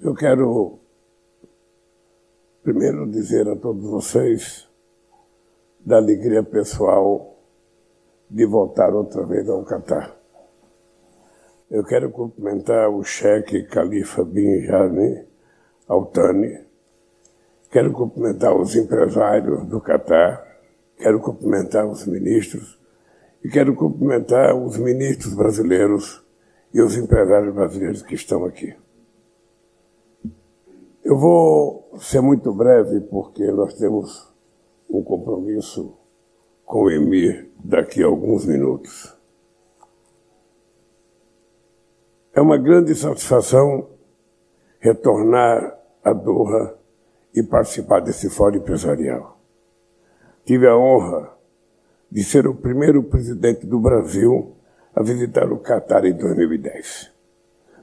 Eu quero primeiro dizer a todos vocês da alegria pessoal de voltar outra vez ao Catar. Eu quero cumprimentar o chefe Khalifa bin Jani Altani, quero cumprimentar os empresários do Catar, quero cumprimentar os ministros e quero cumprimentar os ministros brasileiros e os empresários brasileiros que estão aqui. Eu vou ser muito breve porque nós temos um compromisso com o Emir daqui a alguns minutos. É uma grande satisfação retornar a Doha e participar desse fórum empresarial. Tive a honra de ser o primeiro presidente do Brasil a visitar o Catar em 2010.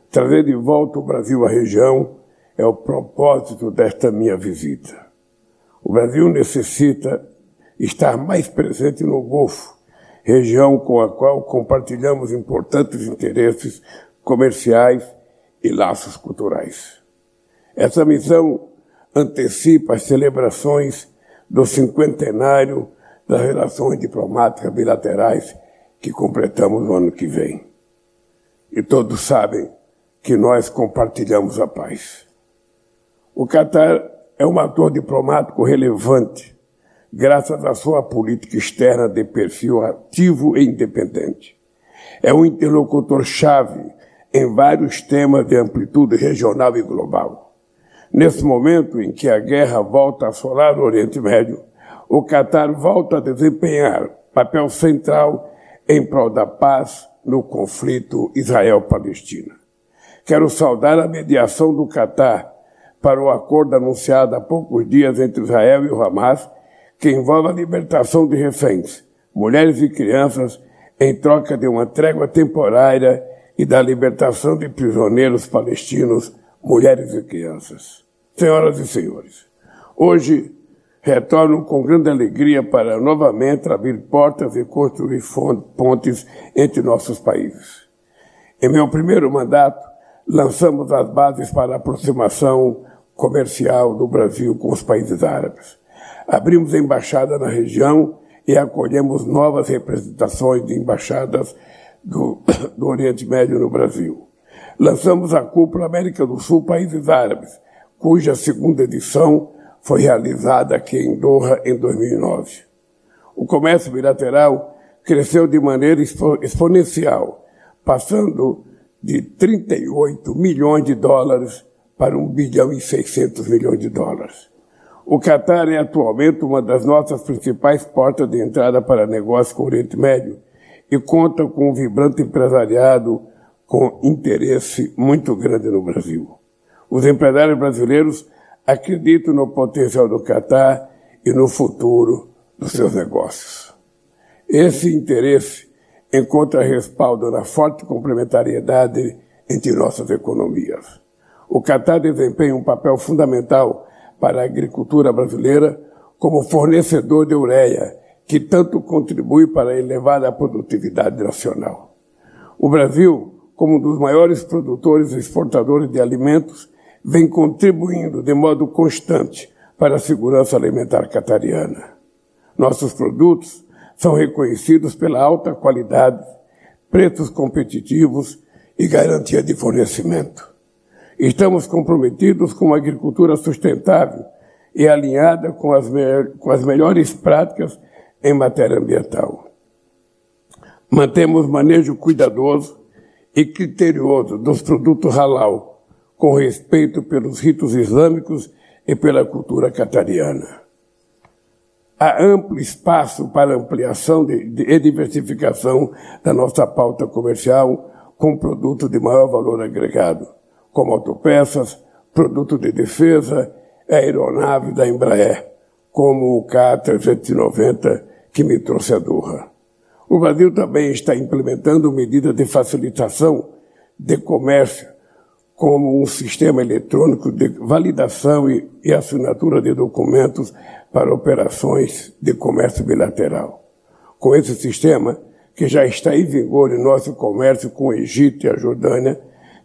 Trazer de volta o Brasil à região é o propósito desta minha visita. O Brasil necessita estar mais presente no Golfo, região com a qual compartilhamos importantes interesses comerciais e laços culturais. Essa missão antecipa as celebrações do cinquentenário das relações diplomáticas bilaterais que completamos no ano que vem. E todos sabem que nós compartilhamos a paz. O Catar é um ator diplomático relevante, graças à sua política externa de perfil ativo e independente. É um interlocutor-chave em vários temas de amplitude regional e global. Nesse momento em que a guerra volta a assolar o Oriente Médio, o Catar volta a desempenhar papel central em prol da paz no conflito Israel-Palestina. Quero saudar a mediação do Catar para o acordo anunciado há poucos dias entre Israel e o Hamas, que envolve a libertação de reféns, mulheres e crianças, em troca de uma trégua temporária e da libertação de prisioneiros palestinos, mulheres e crianças. Senhoras e senhores, hoje retorno com grande alegria para novamente abrir portas e construir pontes entre nossos países. Em meu primeiro mandato, lançamos as bases para a aproximação comercial do Brasil com os países árabes. Abrimos embaixada na região e acolhemos novas representações de embaixadas do, do Oriente Médio no Brasil. Lançamos a Cúpula América do Sul Países Árabes, cuja segunda edição foi realizada aqui em Doha em 2009. O comércio bilateral cresceu de maneira exponencial, passando de 38 milhões de dólares para 1 bilhão e 600 milhões de dólares. O Catar é atualmente uma das nossas principais portas de entrada para negócios com o Oriente Médio e conta com um vibrante empresariado com interesse muito grande no Brasil. Os empresários brasileiros acredito no potencial do Catar e no futuro dos seus negócios. Esse interesse encontra respaldo na forte complementariedade entre nossas economias. O Catar desempenha um papel fundamental para a agricultura brasileira como fornecedor de ureia, que tanto contribui para a elevada produtividade nacional. O Brasil, como um dos maiores produtores e exportadores de alimentos, vem contribuindo de modo constante para a segurança alimentar catariana. Nossos produtos são reconhecidos pela alta qualidade, preços competitivos e garantia de fornecimento. Estamos comprometidos com uma agricultura sustentável e alinhada com as, com as melhores práticas em matéria ambiental. Mantemos manejo cuidadoso e criterioso dos produtos halal, com respeito pelos ritos islâmicos e pela cultura catariana. Há amplo espaço para ampliação de, de, e diversificação da nossa pauta comercial com produtos de maior valor agregado, como autopeças, produto de defesa e aeronave da Embraer, como o K-390 que me trouxe a Doha. O Brasil também está implementando medidas de facilitação de comércio como um sistema eletrônico de validação e, e assinatura de documentos para operações de comércio bilateral. Com esse sistema, que já está em vigor em nosso comércio com o Egito e a Jordânia,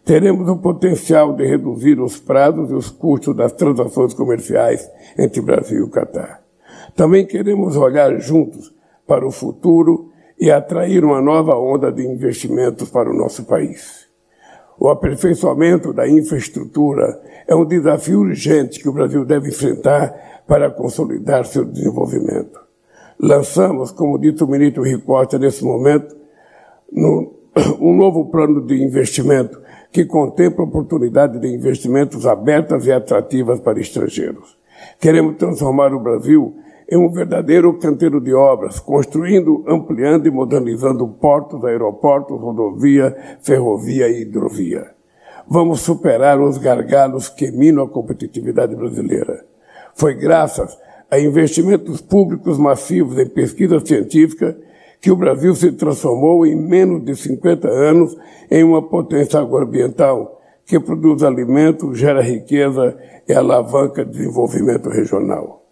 teremos o potencial de reduzir os prazos e os custos das transações comerciais entre Brasil e Catar. Também queremos olhar juntos para o futuro e atrair uma nova onda de investimentos para o nosso país. O aperfeiçoamento da infraestrutura é um desafio urgente que o Brasil deve enfrentar para consolidar seu desenvolvimento. Lançamos, como dito o ministro Ricosta nesse momento, no, um novo plano de investimento que contempla oportunidades de investimentos abertas e atrativas para estrangeiros. Queremos transformar o Brasil em um verdadeiro canteiro de obras, construindo, ampliando e modernizando portos, aeroportos, rodovia, ferrovia e hidrovia. Vamos superar os gargalos que minam a competitividade brasileira. Foi graças a investimentos públicos massivos em pesquisa científica que o Brasil se transformou em menos de 50 anos em uma potência agroambiental que produz alimentos, gera riqueza e alavanca desenvolvimento regional.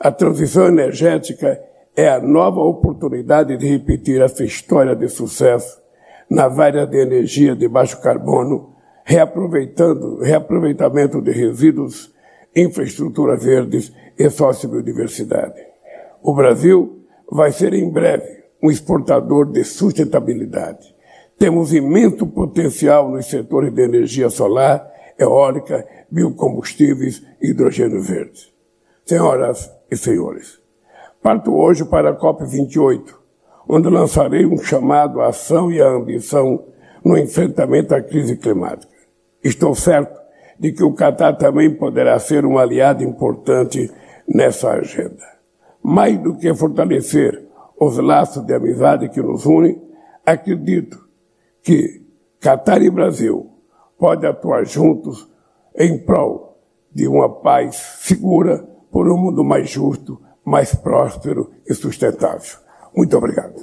A transição energética é a nova oportunidade de repetir essa história de sucesso na área de energia de baixo carbono, reaproveitando reaproveitamento de resíduos, infraestrutura verdes e sociobiodiversidade. O Brasil vai ser em breve um exportador de sustentabilidade. Temos imenso potencial nos setores de energia solar, eólica, biocombustíveis e hidrogênio verde. Senhoras e senhores, parto hoje para a COP28, onde lançarei um chamado à ação e à ambição no enfrentamento à crise climática. Estou certo de que o Catar também poderá ser um aliado importante nessa agenda. Mais do que fortalecer os laços de amizade que nos unem, acredito que Catar e Brasil podem atuar juntos em prol de uma paz segura por um mundo mais justo, mais próspero e sustentável. Muito obrigado.